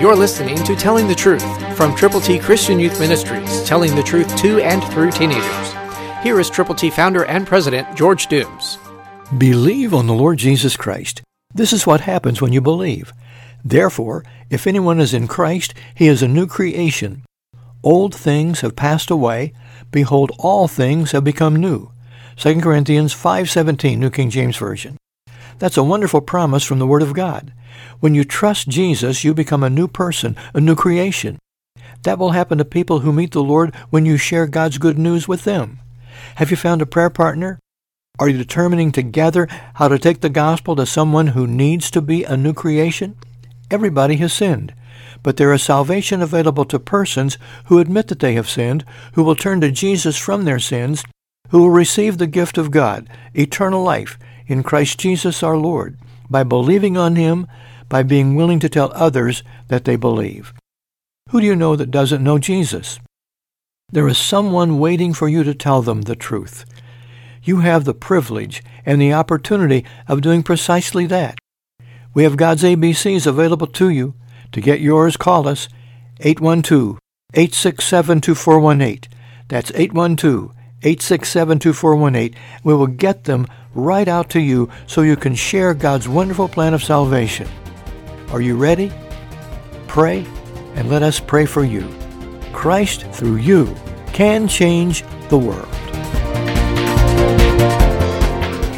You're listening to Telling the Truth from Triple T Christian Youth Ministries, telling the truth to and through teenagers. Here is Triple T founder and president George Dooms. Believe on the Lord Jesus Christ. This is what happens when you believe. Therefore, if anyone is in Christ, he is a new creation. Old things have passed away; behold, all things have become new. 2 Corinthians 5:17, New King James Version. That's a wonderful promise from the Word of God. When you trust Jesus, you become a new person, a new creation. That will happen to people who meet the Lord when you share God's good news with them. Have you found a prayer partner? Are you determining together how to take the gospel to someone who needs to be a new creation? Everybody has sinned, but there is salvation available to persons who admit that they have sinned, who will turn to Jesus from their sins, who will receive the gift of God, eternal life, in Christ Jesus our Lord, by believing on him, by being willing to tell others that they believe. Who do you know that doesn't know Jesus? There is someone waiting for you to tell them the truth. You have the privilege and the opportunity of doing precisely that. We have God's ABCs available to you. To get yours, call us 812-867-2418. That's 812-867-2418. We will get them right out to you so you can share God's wonderful plan of salvation. Are you ready? Pray, and let us pray for you. Christ, through you, can change the world.